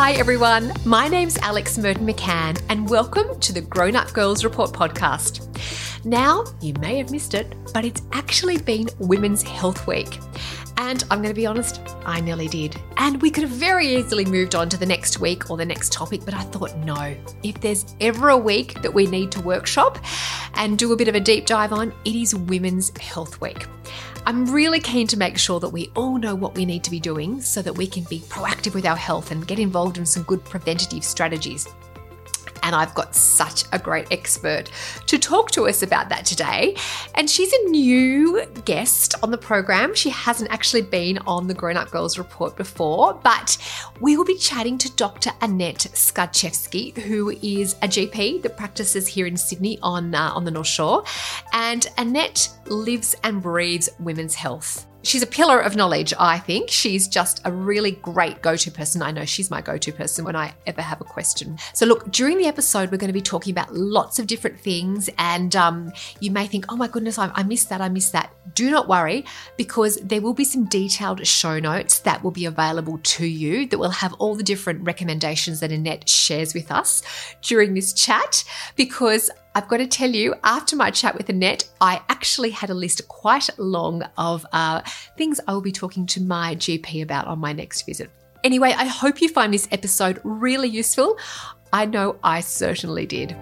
Hi, everyone. My name's Alex Merton McCann, and welcome to the Grown Up Girls Report podcast. Now, you may have missed it, but it's actually been Women's Health Week. And I'm going to be honest, I nearly did. And we could have very easily moved on to the next week or the next topic, but I thought, no, if there's ever a week that we need to workshop and do a bit of a deep dive on, it is Women's Health Week. I'm really keen to make sure that we all know what we need to be doing so that we can be proactive with our health and get involved in some good preventative strategies and I've got such a great expert to talk to us about that today. And she's a new guest on the program. She hasn't actually been on the Grown Up Girls Report before, but we will be chatting to Dr. Annette Skarschewski, who is a GP that practices here in Sydney on, uh, on the North Shore. And Annette lives and breathes women's health she's a pillar of knowledge, I think. She's just a really great go to person. I know she's my go to person when I ever have a question. So, look, during the episode, we're going to be talking about lots of different things. And um, you may think, oh my goodness, I, I missed that, I missed that. Do not worry, because there will be some detailed show notes that will be available to you that will have all the different recommendations that Annette shares with us during this chat. Because I've got to tell you, after my chat with Annette, I actually had a list quite long of uh, things I will be talking to my GP about on my next visit. Anyway, I hope you find this episode really useful. I know I certainly did.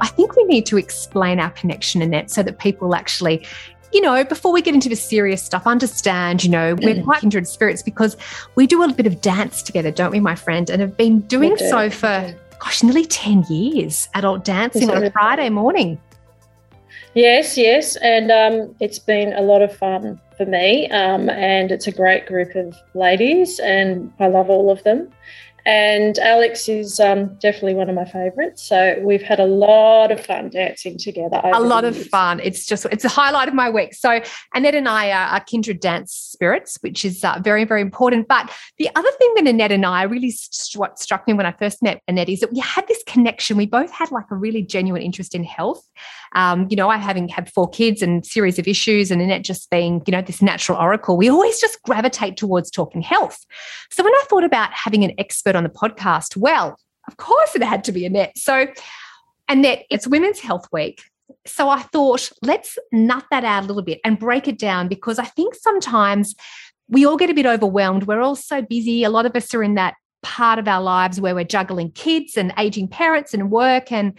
I think we need to explain our connection, Annette, so that people actually you know, before we get into the serious stuff, understand, you know, we're quite kindred spirits because we do a bit of dance together, don't we, my friend? And have been doing so for gosh, nearly 10 years adult dancing on a Friday morning. Yes, yes. And um, it's been a lot of fun for me. Um, and it's a great group of ladies, and I love all of them. And Alex is um, definitely one of my favourites. So we've had a lot of fun dancing together. A lot of fun. It's just, it's a highlight of my week. So Annette and I are, are kindred dance spirits, which is uh, very, very important. But the other thing that Annette and I really st- what struck me when I first met Annette is that we had this connection. We both had like a really genuine interest in health. Um, you know, I having had four kids and series of issues, and Annette just being, you know, this natural oracle, we always just gravitate towards talking health. So when I thought about having an expert on the podcast, well, of course it had to be Annette. So, Annette, it's Women's Health Week. So I thought, let's nut that out a little bit and break it down because I think sometimes we all get a bit overwhelmed. We're all so busy. A lot of us are in that part of our lives where we're juggling kids and aging parents and work and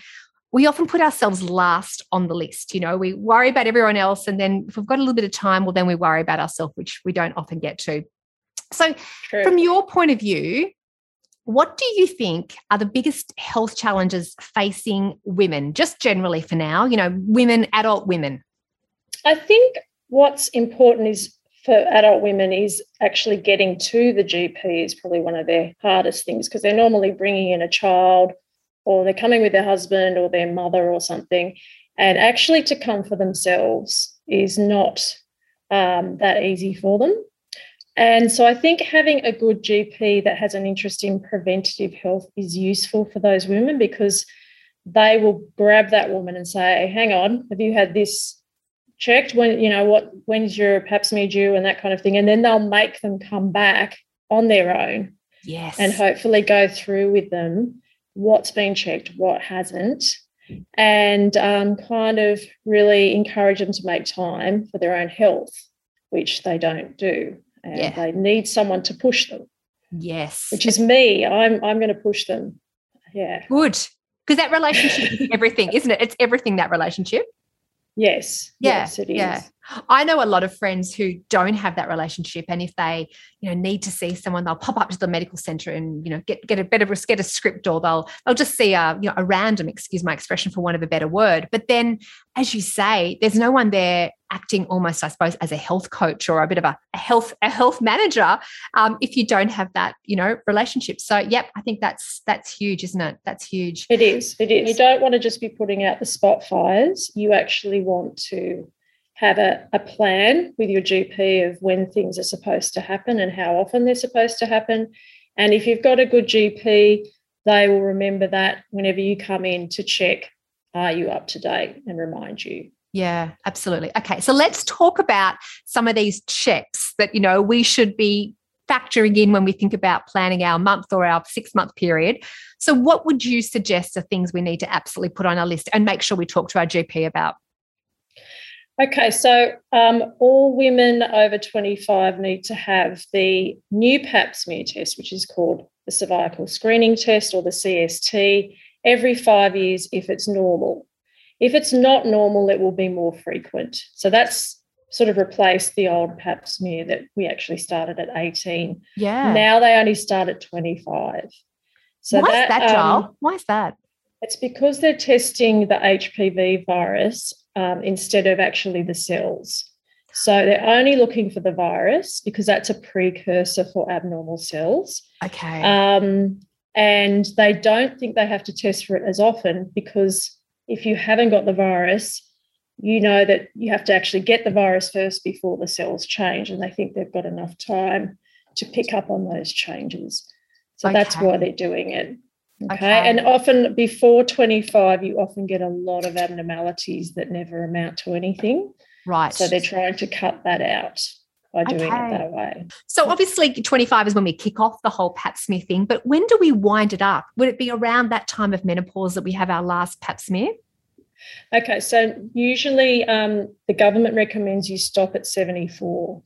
we often put ourselves last on the list. You know, we worry about everyone else. And then if we've got a little bit of time, well, then we worry about ourselves, which we don't often get to. So, True. from your point of view, what do you think are the biggest health challenges facing women, just generally for now, you know, women, adult women? I think what's important is for adult women is actually getting to the GP is probably one of their hardest things because they're normally bringing in a child or they're coming with their husband or their mother or something. And actually, to come for themselves is not um, that easy for them. And so I think having a good GP that has an interest in preventative health is useful for those women because they will grab that woman and say, hang on, have you had this checked? When, you know, what, when's your pap smear due and that kind of thing. And then they'll make them come back on their own. Yes. And hopefully go through with them what's been checked, what hasn't, and um, kind of really encourage them to make time for their own health, which they don't do. And yeah. they need someone to push them. Yes. Which is me. I'm I'm going to push them. Yeah. Good. Because that relationship is everything, isn't it? It's everything that relationship. Yes. Yeah. Yes, it is. Yeah. I know a lot of friends who don't have that relationship, and if they, you know, need to see someone, they'll pop up to the medical center and you know get get a better get a script, or they'll they'll just see a you know a random, excuse my expression, for want of a better word. But then, as you say, there's no one there acting almost, I suppose, as a health coach or a bit of a, a health a health manager um, if you don't have that you know relationship. So, yep, I think that's that's huge, isn't it? That's huge. It is. It is. You don't want to just be putting out the spot fires. You actually want to have a, a plan with your GP of when things are supposed to happen and how often they're supposed to happen. And if you've got a good GP, they will remember that whenever you come in to check, are you up to date and remind you. Yeah, absolutely. Okay, so let's talk about some of these checks that you know we should be factoring in when we think about planning our month or our six month period. So, what would you suggest are things we need to absolutely put on our list and make sure we talk to our GP about? Okay, so um, all women over 25 need to have the new pap smear test, which is called the cervical screening test or the CST, every five years if it's normal. If it's not normal, it will be more frequent. So that's sort of replaced the old pap smear that we actually started at 18. Yeah. Now they only start at 25. So Why that, is that, Joel? Um, Why is that? It's because they're testing the HPV virus um, instead of actually the cells. So they're only looking for the virus because that's a precursor for abnormal cells. Okay. Um, and they don't think they have to test for it as often because if you haven't got the virus, you know that you have to actually get the virus first before the cells change. And they think they've got enough time to pick up on those changes. So okay. that's why they're doing it. Okay? okay. And often before 25, you often get a lot of abnormalities that never amount to anything. Right. So they're trying to cut that out by doing okay. it that way. So obviously 25 is when we kick off the whole pap smear thing, but when do we wind it up? Would it be around that time of menopause that we have our last pap smear? Okay, so usually um, the government recommends you stop at 74.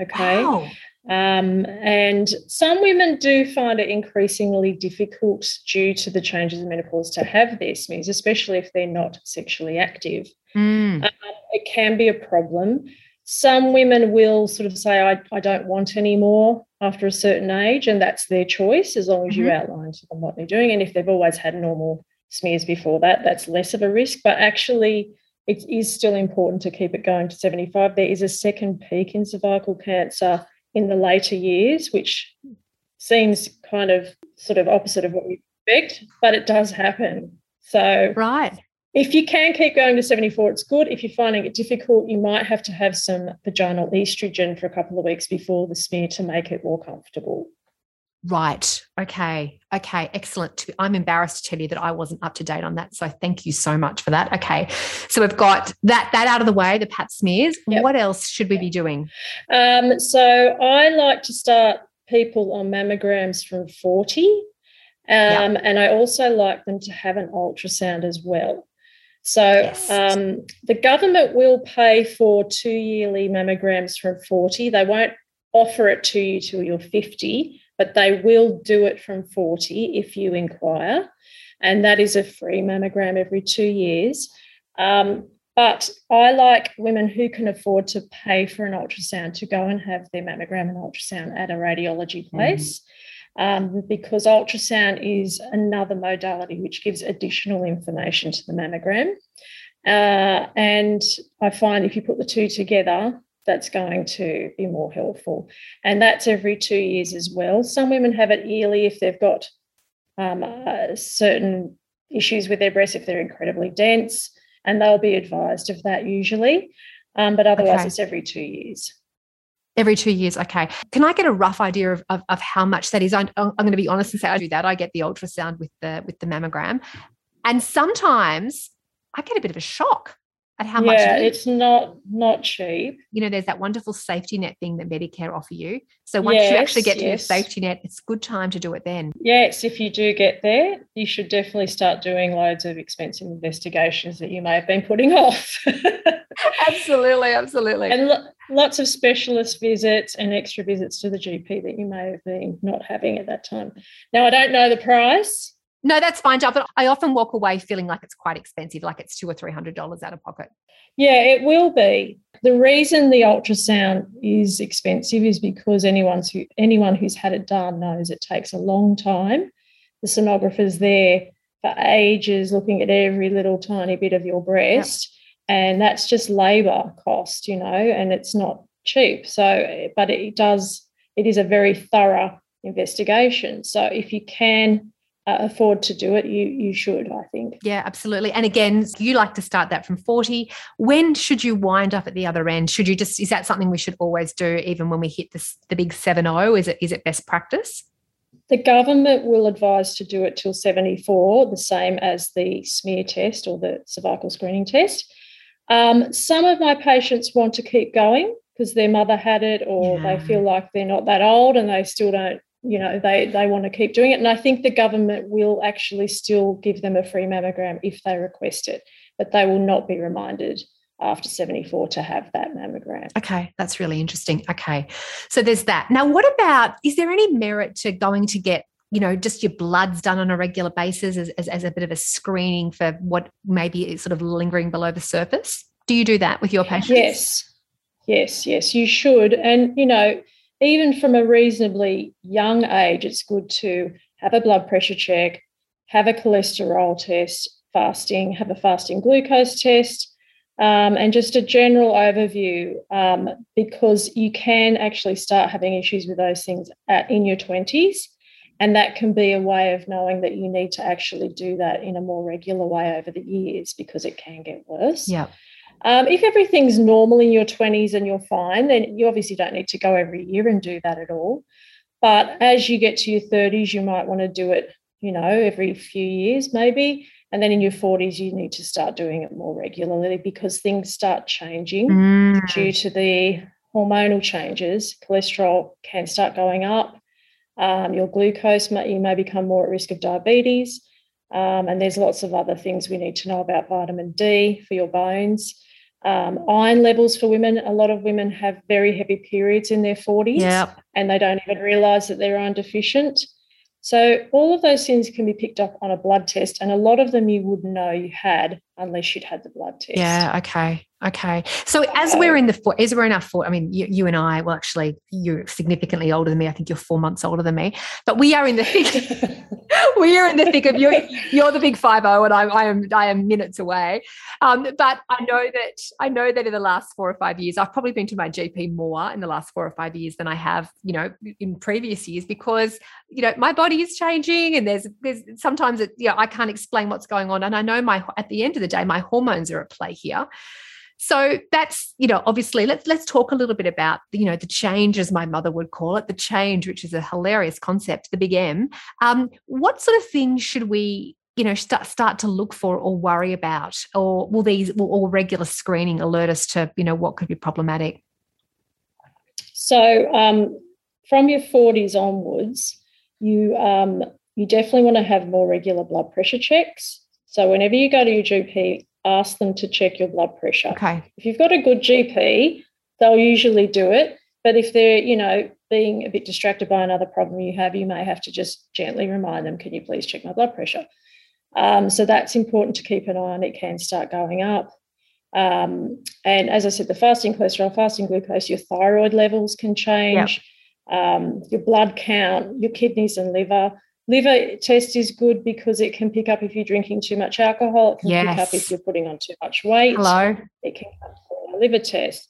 Okay. Wow. Um, and some women do find it increasingly difficult due to the changes in menopause to have their smears, especially if they're not sexually active. Mm. Um, it can be a problem. Some women will sort of say, I, I don't want any more after a certain age, and that's their choice as long as mm-hmm. you outline to them what they're doing. And if they've always had normal smears before that, that's less of a risk. But actually, it is still important to keep it going to 75. There is a second peak in cervical cancer in the later years, which seems kind of sort of opposite of what we expect, but it does happen. So, right. If you can keep going to 74, it's good. If you're finding it difficult, you might have to have some vaginal estrogen for a couple of weeks before the smear to make it more comfortable. Right. Okay. Okay. Excellent. I'm embarrassed to tell you that I wasn't up to date on that. So thank you so much for that. Okay. So we've got that that out of the way, the pap smears. Yep. What else should we be doing? Um, so I like to start people on mammograms from 40. Um, yep. And I also like them to have an ultrasound as well. So yes. um, the government will pay for two yearly mammograms from 40. They won't offer it to you till you're 50 but they will do it from 40 if you inquire. And that is a free mammogram every two years. Um, but I like women who can afford to pay for an ultrasound to go and have their mammogram and ultrasound at a radiology mm-hmm. place. Mm. Um, because ultrasound is another modality which gives additional information to the mammogram. Uh, and I find if you put the two together, that's going to be more helpful. And that's every two years as well. Some women have it yearly if they've got um, uh, certain issues with their breasts, if they're incredibly dense, and they'll be advised of that usually. Um, but otherwise, okay. it's every two years. Every two years, okay. Can I get a rough idea of, of, of how much that is? I'm, I'm going to be honest and say I do that. I get the ultrasound with the with the mammogram, and sometimes I get a bit of a shock at how yeah, much it it's not not cheap. You know, there's that wonderful safety net thing that Medicare offer you. So once yes, you actually get to yes. your safety net, it's good time to do it then. Yes, if you do get there, you should definitely start doing loads of expensive investigations that you may have been putting off. absolutely, absolutely. And lo- lots of specialist visits and extra visits to the GP that you may have been not having at that time. Now, I don't know the price no, that's fine, Jill. But I often walk away feeling like it's quite expensive, like it's two or three hundred dollars out of pocket. Yeah, it will be. The reason the ultrasound is expensive is because anyone's who anyone who's had it done knows it takes a long time. The sonographer's there for ages looking at every little tiny bit of your breast. Yep. And that's just labor cost, you know, and it's not cheap. So, but it does, it is a very thorough investigation. So if you can afford to do it, you you should, I think. Yeah, absolutely. And again, you like to start that from 40. When should you wind up at the other end? Should you just is that something we should always do even when we hit this the big 7-0? Is it is it best practice? The government will advise to do it till 74, the same as the smear test or the cervical screening test. Um, some of my patients want to keep going because their mother had it or yeah. they feel like they're not that old and they still don't you know they they want to keep doing it and i think the government will actually still give them a free mammogram if they request it but they will not be reminded after 74 to have that mammogram. Okay, that's really interesting. Okay, so there's that. Now, what about is there any merit to going to get you know, just your bloods done on a regular basis as, as, as, a bit of a screening for what maybe is sort of lingering below the surface? Do you do that with your patients? Yes, yes, yes, you should. And, you know, even from a reasonably young age, it's good to have a blood pressure check, have a cholesterol test, fasting, have a fasting glucose test, um, and just a general overview um, because you can actually start having issues with those things at, in your 20s and that can be a way of knowing that you need to actually do that in a more regular way over the years because it can get worse. Yeah. Um, if everything's normal in your 20s and you're fine, then you obviously don't need to go every year and do that at all. But as you get to your 30s, you might want to do it, you know, every few years maybe. And then in your 40s, you need to start doing it more regularly because things start changing mm. due to the hormonal changes. Cholesterol can start going up um, your glucose, you may become more at risk of diabetes. Um, and there's lots of other things we need to know about vitamin D for your bones. Um, iron levels for women, a lot of women have very heavy periods in their 40s yep. and they don't even realize that they're iron deficient. So, all of those things can be picked up on a blood test, and a lot of them you wouldn't know you had unless you'd had the blood test. Yeah, okay. Okay. So as we're in the as we're in our four, I mean, you, you, and I, well, actually, you're significantly older than me. I think you're four months older than me, but we are in the thick. we are in the thick of you. You're the big five zero, and I, I, am I am minutes away. Um, but I know that I know that in the last four or five years, I've probably been to my GP more in the last four or five years than I have, you know, in previous years because you know my body is changing, and there's there's sometimes it, you know, I can't explain what's going on, and I know my at the end of the day, my hormones are at play here. So that's, you know, obviously let's let's talk a little bit about, you know, the change as my mother would call it, the change, which is a hilarious concept, the big M. Um, what sort of things should we you know start start to look for or worry about or will these will all regular screening alert us to you know what could be problematic so um, from your 40s onwards you um, you definitely want to have more regular blood pressure checks so whenever you go to your gp ask them to check your blood pressure. Okay. If you've got a good GP, they'll usually do it. But if they're, you know, being a bit distracted by another problem you have, you may have to just gently remind them, can you please check my blood pressure? Um, so that's important to keep an eye on. It can start going up. Um, and as I said, the fasting cholesterol, fasting glucose, your thyroid levels can change, yep. um, your blood count, your kidneys and liver liver test is good because it can pick up if you're drinking too much alcohol. It can yes. pick up if you're putting on too much weight. Hello. It can come a liver test.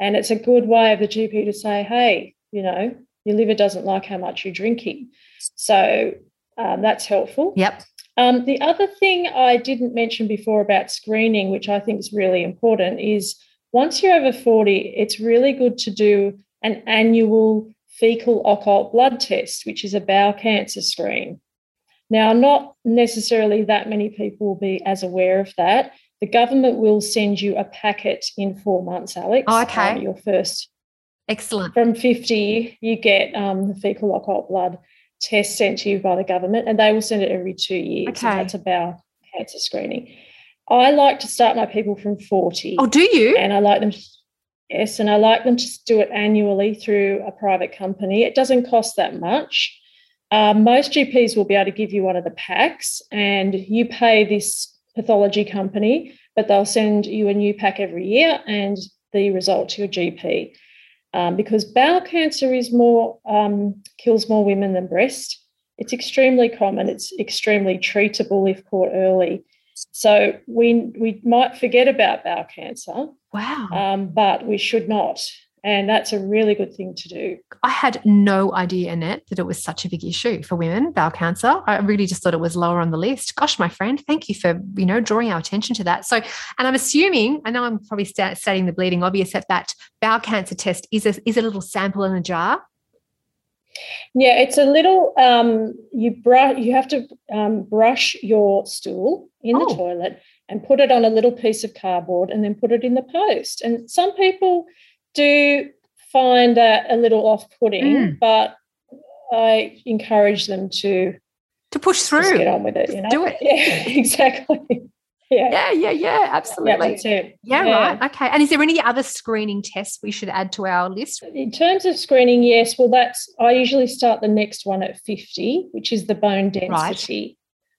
And it's a good way of the GP to say, hey, you know, your liver doesn't like how much you're drinking. So um, that's helpful. Yep. Um, the other thing I didn't mention before about screening, which I think is really important, is once you're over 40, it's really good to do an annual fecal occult blood test, which is a bowel cancer screen. Now, not necessarily that many people will be as aware of that. The government will send you a packet in four months, Alex. Oh, okay. Um, your first. Excellent. From 50, you get um, the fecal occult blood test sent to you by the government, and they will send it every two years. Okay. that's a bowel cancer screening. I like to start my people from 40. Oh, do you? And I like them Yes, and I like them to do it annually through a private company. It doesn't cost that much. Um, most GPs will be able to give you one of the packs, and you pay this pathology company, but they'll send you a new pack every year and the result to your GP. Um, because bowel cancer is more um, kills more women than breast. It's extremely common. It's extremely treatable if caught early. So we we might forget about bowel cancer. Wow. Um, but we should not. And that's a really good thing to do. I had no idea, Annette, that it was such a big issue for women, bowel cancer. I really just thought it was lower on the list. Gosh, my friend, thank you for, you know, drawing our attention to that. So, and I'm assuming, I know I'm probably stating the bleeding obvious that that bowel cancer test is a, is a little sample in a jar yeah, it's a little. Um, you brush. You have to um, brush your stool in oh. the toilet and put it on a little piece of cardboard, and then put it in the post. And some people do find that a little off-putting, Mm. but I encourage them to To push through. get on with it. You know, do it. Yeah, exactly. Yeah, Yeah, yeah, yeah, yeah, absolutely. that's it. Yeah, right. Okay. And is there any other screening tests we should add to our list? In terms of screening, yes. Well, that's I usually start the next one at 50, which is the bone density.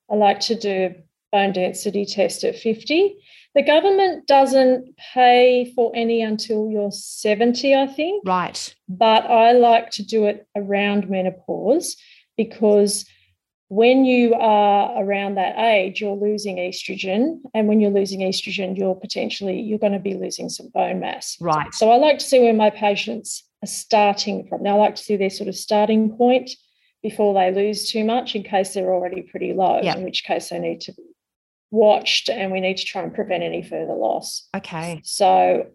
Right. I like to do bone density test at 50. The government doesn't pay for any until you're 70, I think, Right. but I like to do it around menopause because when you are around that age you're losing estrogen and when you're losing estrogen you're potentially you're going to be losing some bone mass Right. so I like to see where my patients are starting from. Now, I like to see their sort of starting point before they lose too much in case they're already pretty low, Yeah. in which case they need to be watched and we need to try and prevent any further loss. Okay. So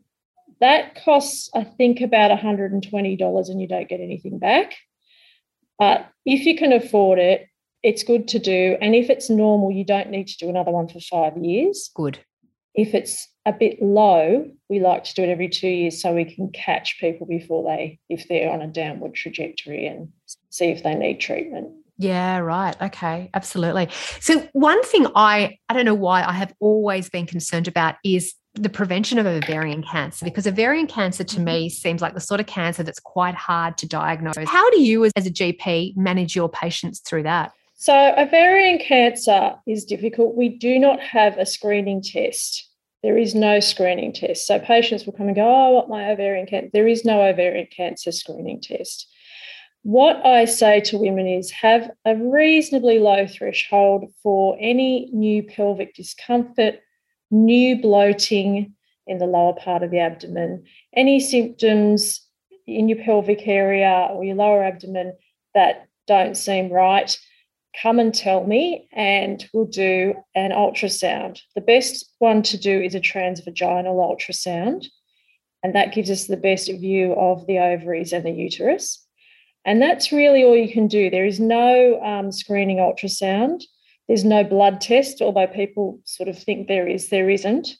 that costs, I think, about $120 and you don't get anything back. But if you can afford it, it's good to do. And if it's normal, you don't need to do another one for five years Good. if it's a bit low, we like to do it every two years so we can catch people before they, if they're on a downward trajectory and see if they need treatment. Yeah, right. Okay, absolutely. So one thing I I don't know why I have always been concerned about is the prevention of ovarian cancer because ovarian cancer to mm-hmm. me seems like the sort of cancer that's quite hard to diagnose. How do you as, as a GP manage your patients through that? So, ovarian cancer is difficult. We do not have a screening test. There is no screening test. So, patients will come and go, Oh, what my ovarian cancer? There is no ovarian cancer screening test. What I say to women is have a reasonably low threshold for any new pelvic discomfort, new bloating in the lower part of the abdomen, any symptoms in your pelvic area or your lower abdomen that don't seem right come and tell me and we'll do an ultrasound. The best one to do is a transvaginal ultrasound, and that gives us the best view of the ovaries and the uterus. And that's really all you can do. There is no um, screening ultrasound, there's no blood test, although people sort of think there is, there isn't.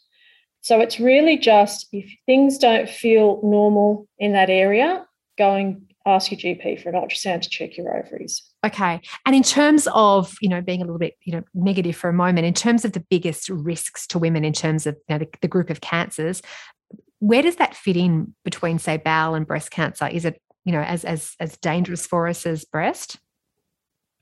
So it's really just if things don't feel normal in that area, go and ask your GP for an ultrasound to check your ovaries. Okay. And in terms of, you know, being a little bit, you know, negative for a moment, in terms of the biggest risks to women in terms of you know, the, the group of cancers, where does that fit in between, say, bowel and breast cancer? Is it, you know, as as as dangerous for us as breast?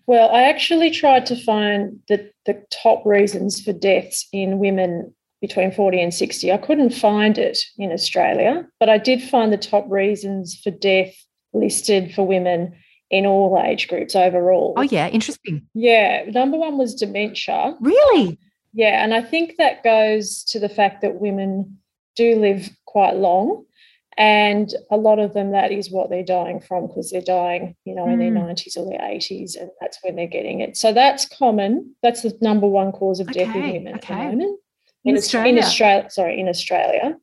Well, I actually tried to find the, the top reasons for deaths in women between 40 and 60. I couldn't find it in Australia, but I did find the top reasons for death listed for women in all age groups overall. Oh yeah, interesting. Yeah, number one was dementia. Really? Yeah, and I think that goes to the fact that women do live quite long. And a lot of them, that is what they're dying from because they're dying, you know, in their Mm. 90s or their 80s, and that's when they're getting it. So that's common. That's the number one cause of death in Okay, women at the okay. moment. In Aus- Australia? In Australia, sorry, in Australia.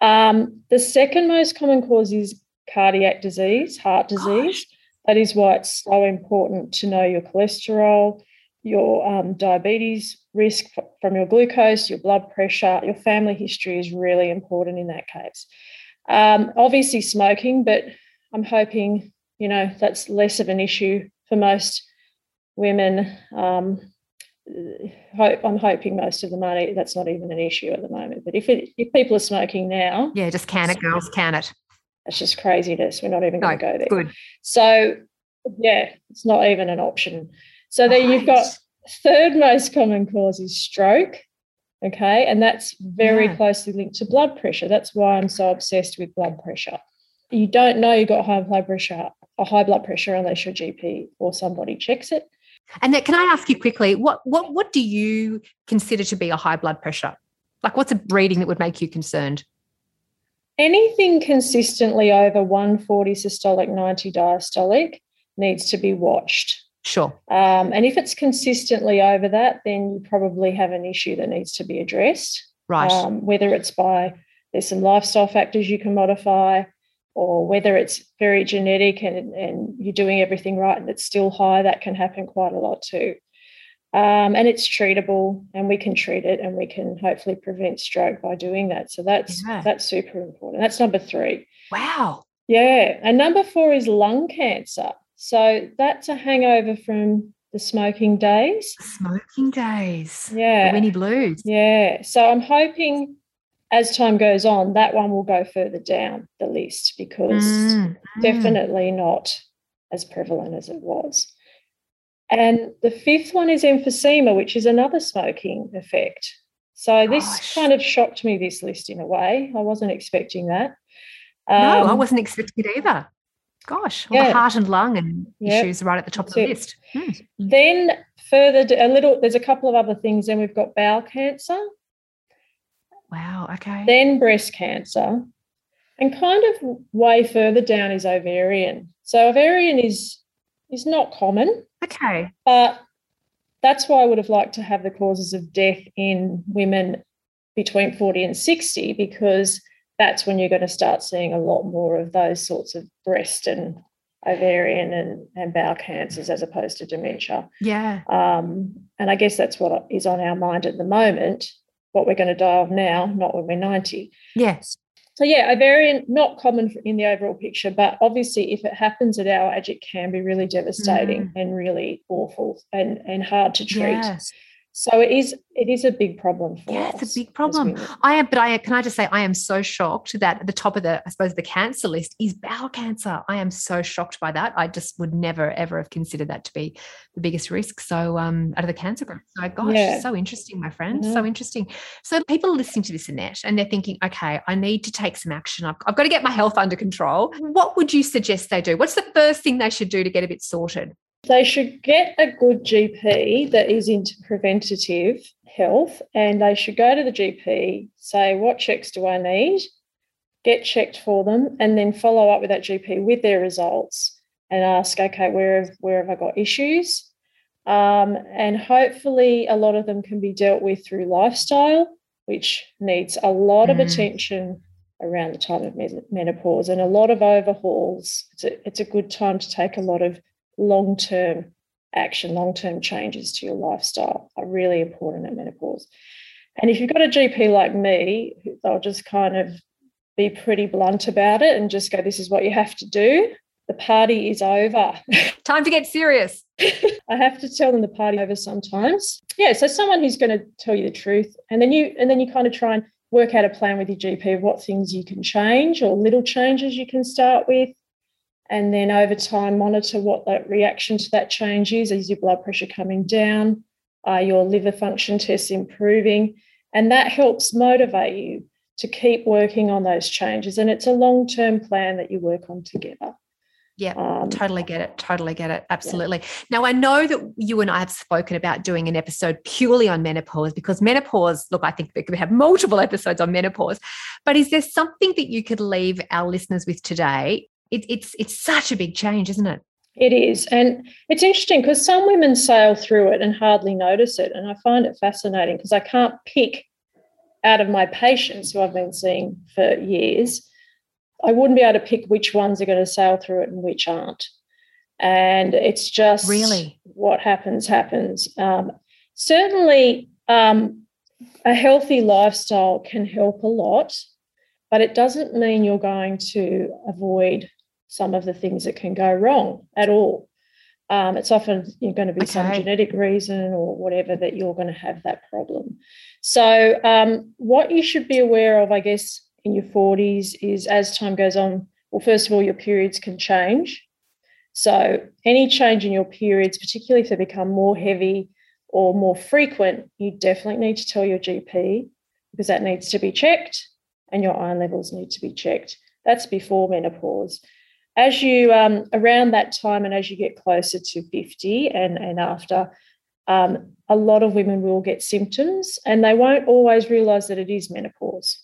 Um, the second most common cause is cardiac disease, heart disease. That is why it's so important to know your cholesterol, your um, diabetes risk from your glucose, your blood pressure, your family history is really important in that case. Um, obviously, smoking, but I'm hoping, you know, that's less of an issue for most women. Um, hope, I'm hoping most of the money that's not even an issue at the moment. But if it, if people are smoking now, Yeah, just can it, girls, can it. that's just craziness. We're not even No, going to go there. Good. So, yeah, it's not even an option. So then you've got third most common cause is stroke. Okay, and that's very Yeah. closely linked to blood pressure. That's why I'm so obsessed with blood pressure. You don't know you've got high blood pressure, a high blood pressure, unless your GP or somebody checks it. And can I ask you quickly, what what what do you consider to be a high blood pressure? Like what's a reading that would make you concerned? Anything consistently over 140 systolic, 90 diastolic needs to be watched. Sure. Um, and if it's consistently over that, then you probably have an issue that needs to be addressed. Right. Um, whether it's by there's some lifestyle factors you can modify, or whether it's very genetic and, and you're doing everything right and it's still high, that can happen quite a lot too. Um, and it's treatable, and we can treat it, and we can hopefully prevent stroke by doing that. So that's Yeah. that's super important. That's number three. Wow. Yeah, and number four is lung cancer. So that's a hangover from the smoking days. Smoking days. The Yeah, Winnie Blues. yeah. So I'm hoping as time goes on, that one will go further down the list because Mm, mm. definitely not as prevalent as it was. And the fifth one is emphysema, which is another smoking effect. So this Gosh. kind of shocked me, this list in a way. I wasn't expecting that. no, I Um, wasn't expecting it either. Gosh, all Yeah. the heart and lung and Yep, issues right at the top of the it. list. Mm. Then further a little, there's a couple of other things. Then we've got bowel cancer, Wow. Okay. then breast cancer, and kind of way further down is ovarian. So ovarian is is not common, okay. but that's why I would have liked to have the causes of death in women between 40 and 60 because that's when you're going to start seeing a lot more of those sorts of breast and ovarian and, and bowel cancers as opposed to dementia. Yeah. Um, and I guess that's what is on our mind at the moment, what we're going to die of now, not when we're 90. Yes. So, yeah, ovarian, not common in the overall picture, but obviously, if it happens at our age, it can be really devastating Mm. and really awful and, and hard to treat. Yes. So, it is it is a big problem for Yeah, us. it's a big problem. I am, but I can I just say I am so shocked that at the top of the, I suppose, the cancer list is bowel cancer. I am so shocked by that. I just would never ever have considered that to be the biggest risk. So um out of the cancer group. So gosh, Yeah. so interesting, my friend. So interesting. So people are listening to this Annette and they're thinking, okay, I need to take some action. I've, I've got to get my health under control. What would you suggest they do? What's the first thing they should do to get a bit sorted? They should get a good GP that is into preventative health and they should go to the GP, say, What checks do I need? Get checked for them, and then follow up with that GP with their results and ask, Okay, where have, where have I got issues? Um, and hopefully, a lot of them can be dealt with through lifestyle, which needs a lot of Mm. attention around the time of menopause and a lot of overhauls. It's a, it's a good time to take a lot of long term action, long term changes to your lifestyle are really important at menopause. And if you've got a GP like me, they'll just kind of be pretty blunt about it and just go, This is what you have to do. The party is over. Time to get serious. I have to tell them the party over sometimes. Yeah, so someone who's going to tell you the truth, and then you and then you kind of try and work out a plan with your GP of what things you can change or little changes you can start with, and then over time monitor what that reaction to that change is. Is your blood pressure coming down? Are your liver function tests improving? And that helps motivate you to keep working on those changes. And it's a long term plan that you work on together. Yeah, Um, Totally get it. Totally get it. Absolutely. Now, I know that you and I have spoken about doing an episode purely on menopause because menopause, look, I think we could have multiple episodes on menopause. But is there something that you could leave our listeners with today? It, it's it's such a big change, isn't it? It is. And it's interesting because some women sail through it and hardly notice it. And I find it fascinating because I can't pick out of my patients who I've been seeing for years, I wouldn't be able to pick which ones are going to sail through it and which aren't. And it's just Really? what happens, happens. Um, certainly, um, a healthy lifestyle can help a lot, but it doesn't mean you're going to avoid some of the things that can go wrong at all. Um, it's often you're going to be some genetic reason or whatever that you're going to have that problem. So, um, what you should be aware of, I guess, in your 40s is as time goes on, well, first of all, your periods can change. So, any change in your periods, particularly if they become more heavy or more frequent, you definitely need to tell your GP because that needs to be checked and your iron levels need to be checked. That's before menopause. As you, um, around that time and as you get closer to 50 and, and after, um, a lot of women will get symptoms and they won't always realize that it is menopause.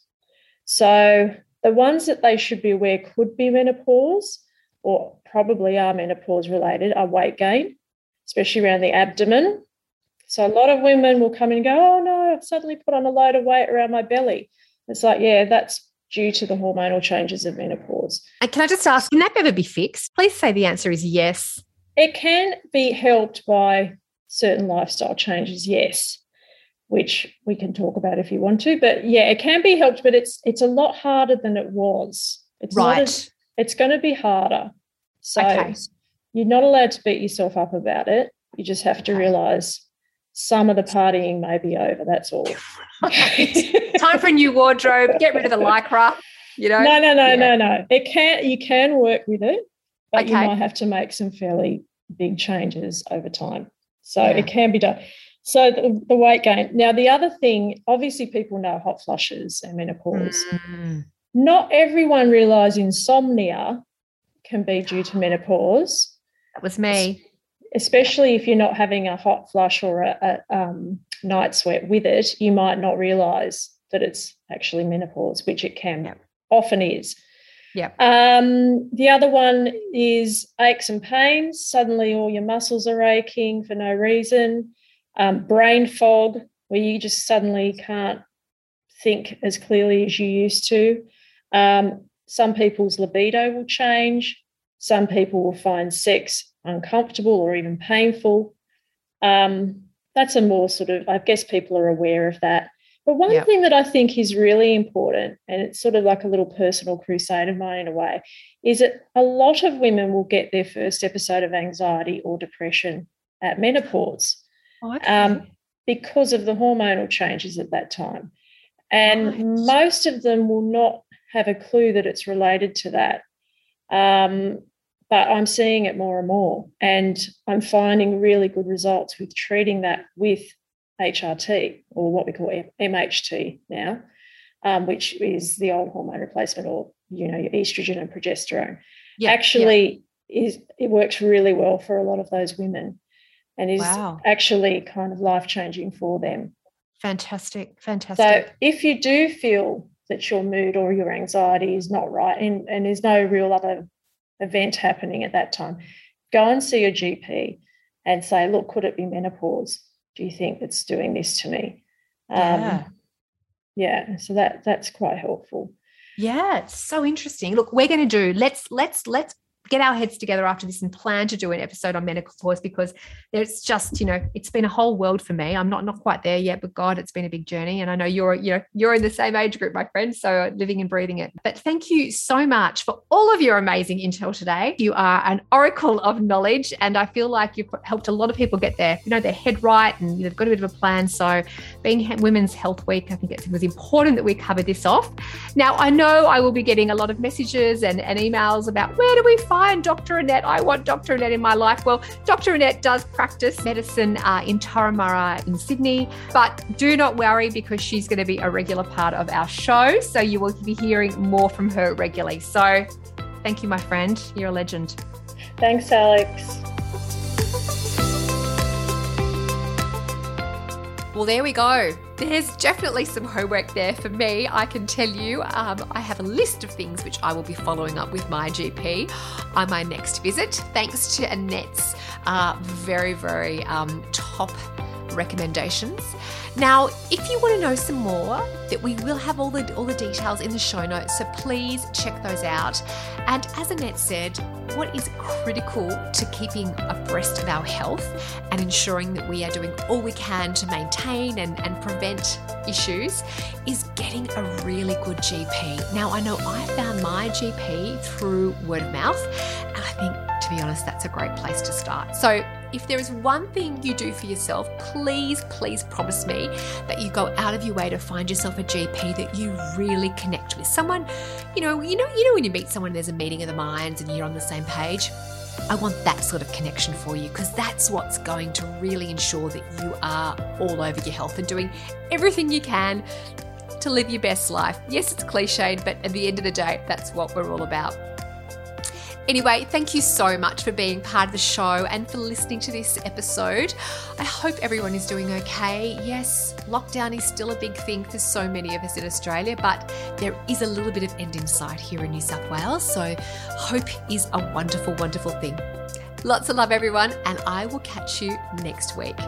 So, the ones that they should be aware could be menopause or probably are menopause related are weight gain, especially around the abdomen. So a lot of women will come and go, Oh no, I've suddenly put on a load of weight around my belly. It's like, yeah, that's due to the hormonal changes of menopause. And can I just ask, can that ever be fixed? Please say the answer is yes. It can be helped by certain lifestyle changes, yes, which we can talk about if you want to. But yeah, it can be helped, but it's it's a lot harder than it was. It's right. As, it's going to be harder. So okay. you're not allowed to beat yourself up about it. You just have to realize some of the partying may be over. That's all. Time for a new wardrobe. Get rid of the lycra. You know. No, no, no, yeah. no, no. It can you can work with it, but okay. you might have to make some fairly big changes over time. So yeah. it can be done. So the, the, weight gain. Now the other thing, obviously, people know hot flushes and menopause. Mm. Not everyone realises insomnia can be due to menopause. That was me. Especially if you're not having a hot flush or a, a um, night sweat with it, you might not realise that it's actually menopause, which it can yep. Often is. Yeah. Um, the other one is aches and pains. Suddenly, all your muscles are aching for no reason. Um, brain fog, where you just suddenly can't think as clearly as you used to. Um, some people's libido will change. Some people will find sex uncomfortable or even painful. Um, that's a more sort of, I guess people are aware of that. But one yep. thing that I think is really important, and it's sort of like a little personal crusade of mine in a way, is that a lot of women will get their first episode of anxiety or depression at menopause oh, okay. um, because of the hormonal changes at that time. And right. most of them will not have a clue that it's related to that. Um, but I'm seeing it more and more. And I'm finding really good results with treating that with HRT or what we call MHT now, um, which is the old hormone replacement or, you know, your estrogen and progesterone. Yeah, actually yeah. is it works really well for a lot of those women and is wow. actually kind of life changing for them. Fantastic. Fantastic. So if you do feel that your mood or your anxiety is not right and, and there's no real other event happening at that time, go and see your GP and say, look, could it be menopause? Do you think it's doing this to me? Um, yeah. yeah. So that that's quite helpful. Yeah, it's so interesting. Look, we're going to do let's let's let's get our heads together after this and plan to do an episode on medical menopause because there's just you know it's been a whole world for me. I'm not not quite there yet but god it's been a big journey. And i know you're you know you're in the same age group my friend so living and breathing it. But thank you so much for all of your amazing intel today. You are an oracle of knowledge and i feel like you've helped a lot of people get their you know their head right and they've got a bit of a plan. So being women's health week i think it was important that we cover this off. Now i know i will be getting a lot of messages and, and emails about where do we find find Dr. Annette. I want Dr. Annette in my life. Well, Dr. Annette does practice medicine uh, in Turramurra in Sydney, but do not worry because she's going to be a regular part of our show. So you will be hearing more from her regularly. So thank you, my friend. You're a legend. Thanks, Alex. Well, there we go. There's definitely some homework there for me, I can tell you. Um, I have a list of things which I will be following up with my GP on my next visit, thanks to Annette's uh, very, very um, top recommendations. Now, if you want to know some more, that we will have all the all the details in the show notes, so please check those out. And as Annette said, what is critical to keeping abreast of our health and ensuring that we are doing all we can to maintain and, and prevent issues is getting a really good GP. Now, I know I found my GP through word of mouth, and I think, to be honest, that's a great place to start. So, if there is one thing you do for yourself, please, please promise me that you go out of your way to find yourself a GP that you really connect with. Someone, you know, you know, you know when you meet someone, there's a meeting of the minds and you're on the same page. I want that sort of connection for you because that's what's going to really ensure that you are all over your health and doing everything you can to live your best life. Yes, it's cliched, but at the end of the day, that's what we're all about. Anyway, thank you so much for being part of the show and for listening to this episode. I hope everyone is doing okay. Yes, lockdown is still a big thing for so many of us in Australia, but there is a little bit of end in sight here in New South Wales. So, hope is a wonderful, wonderful thing. Lots of love, everyone, and I will catch you next week.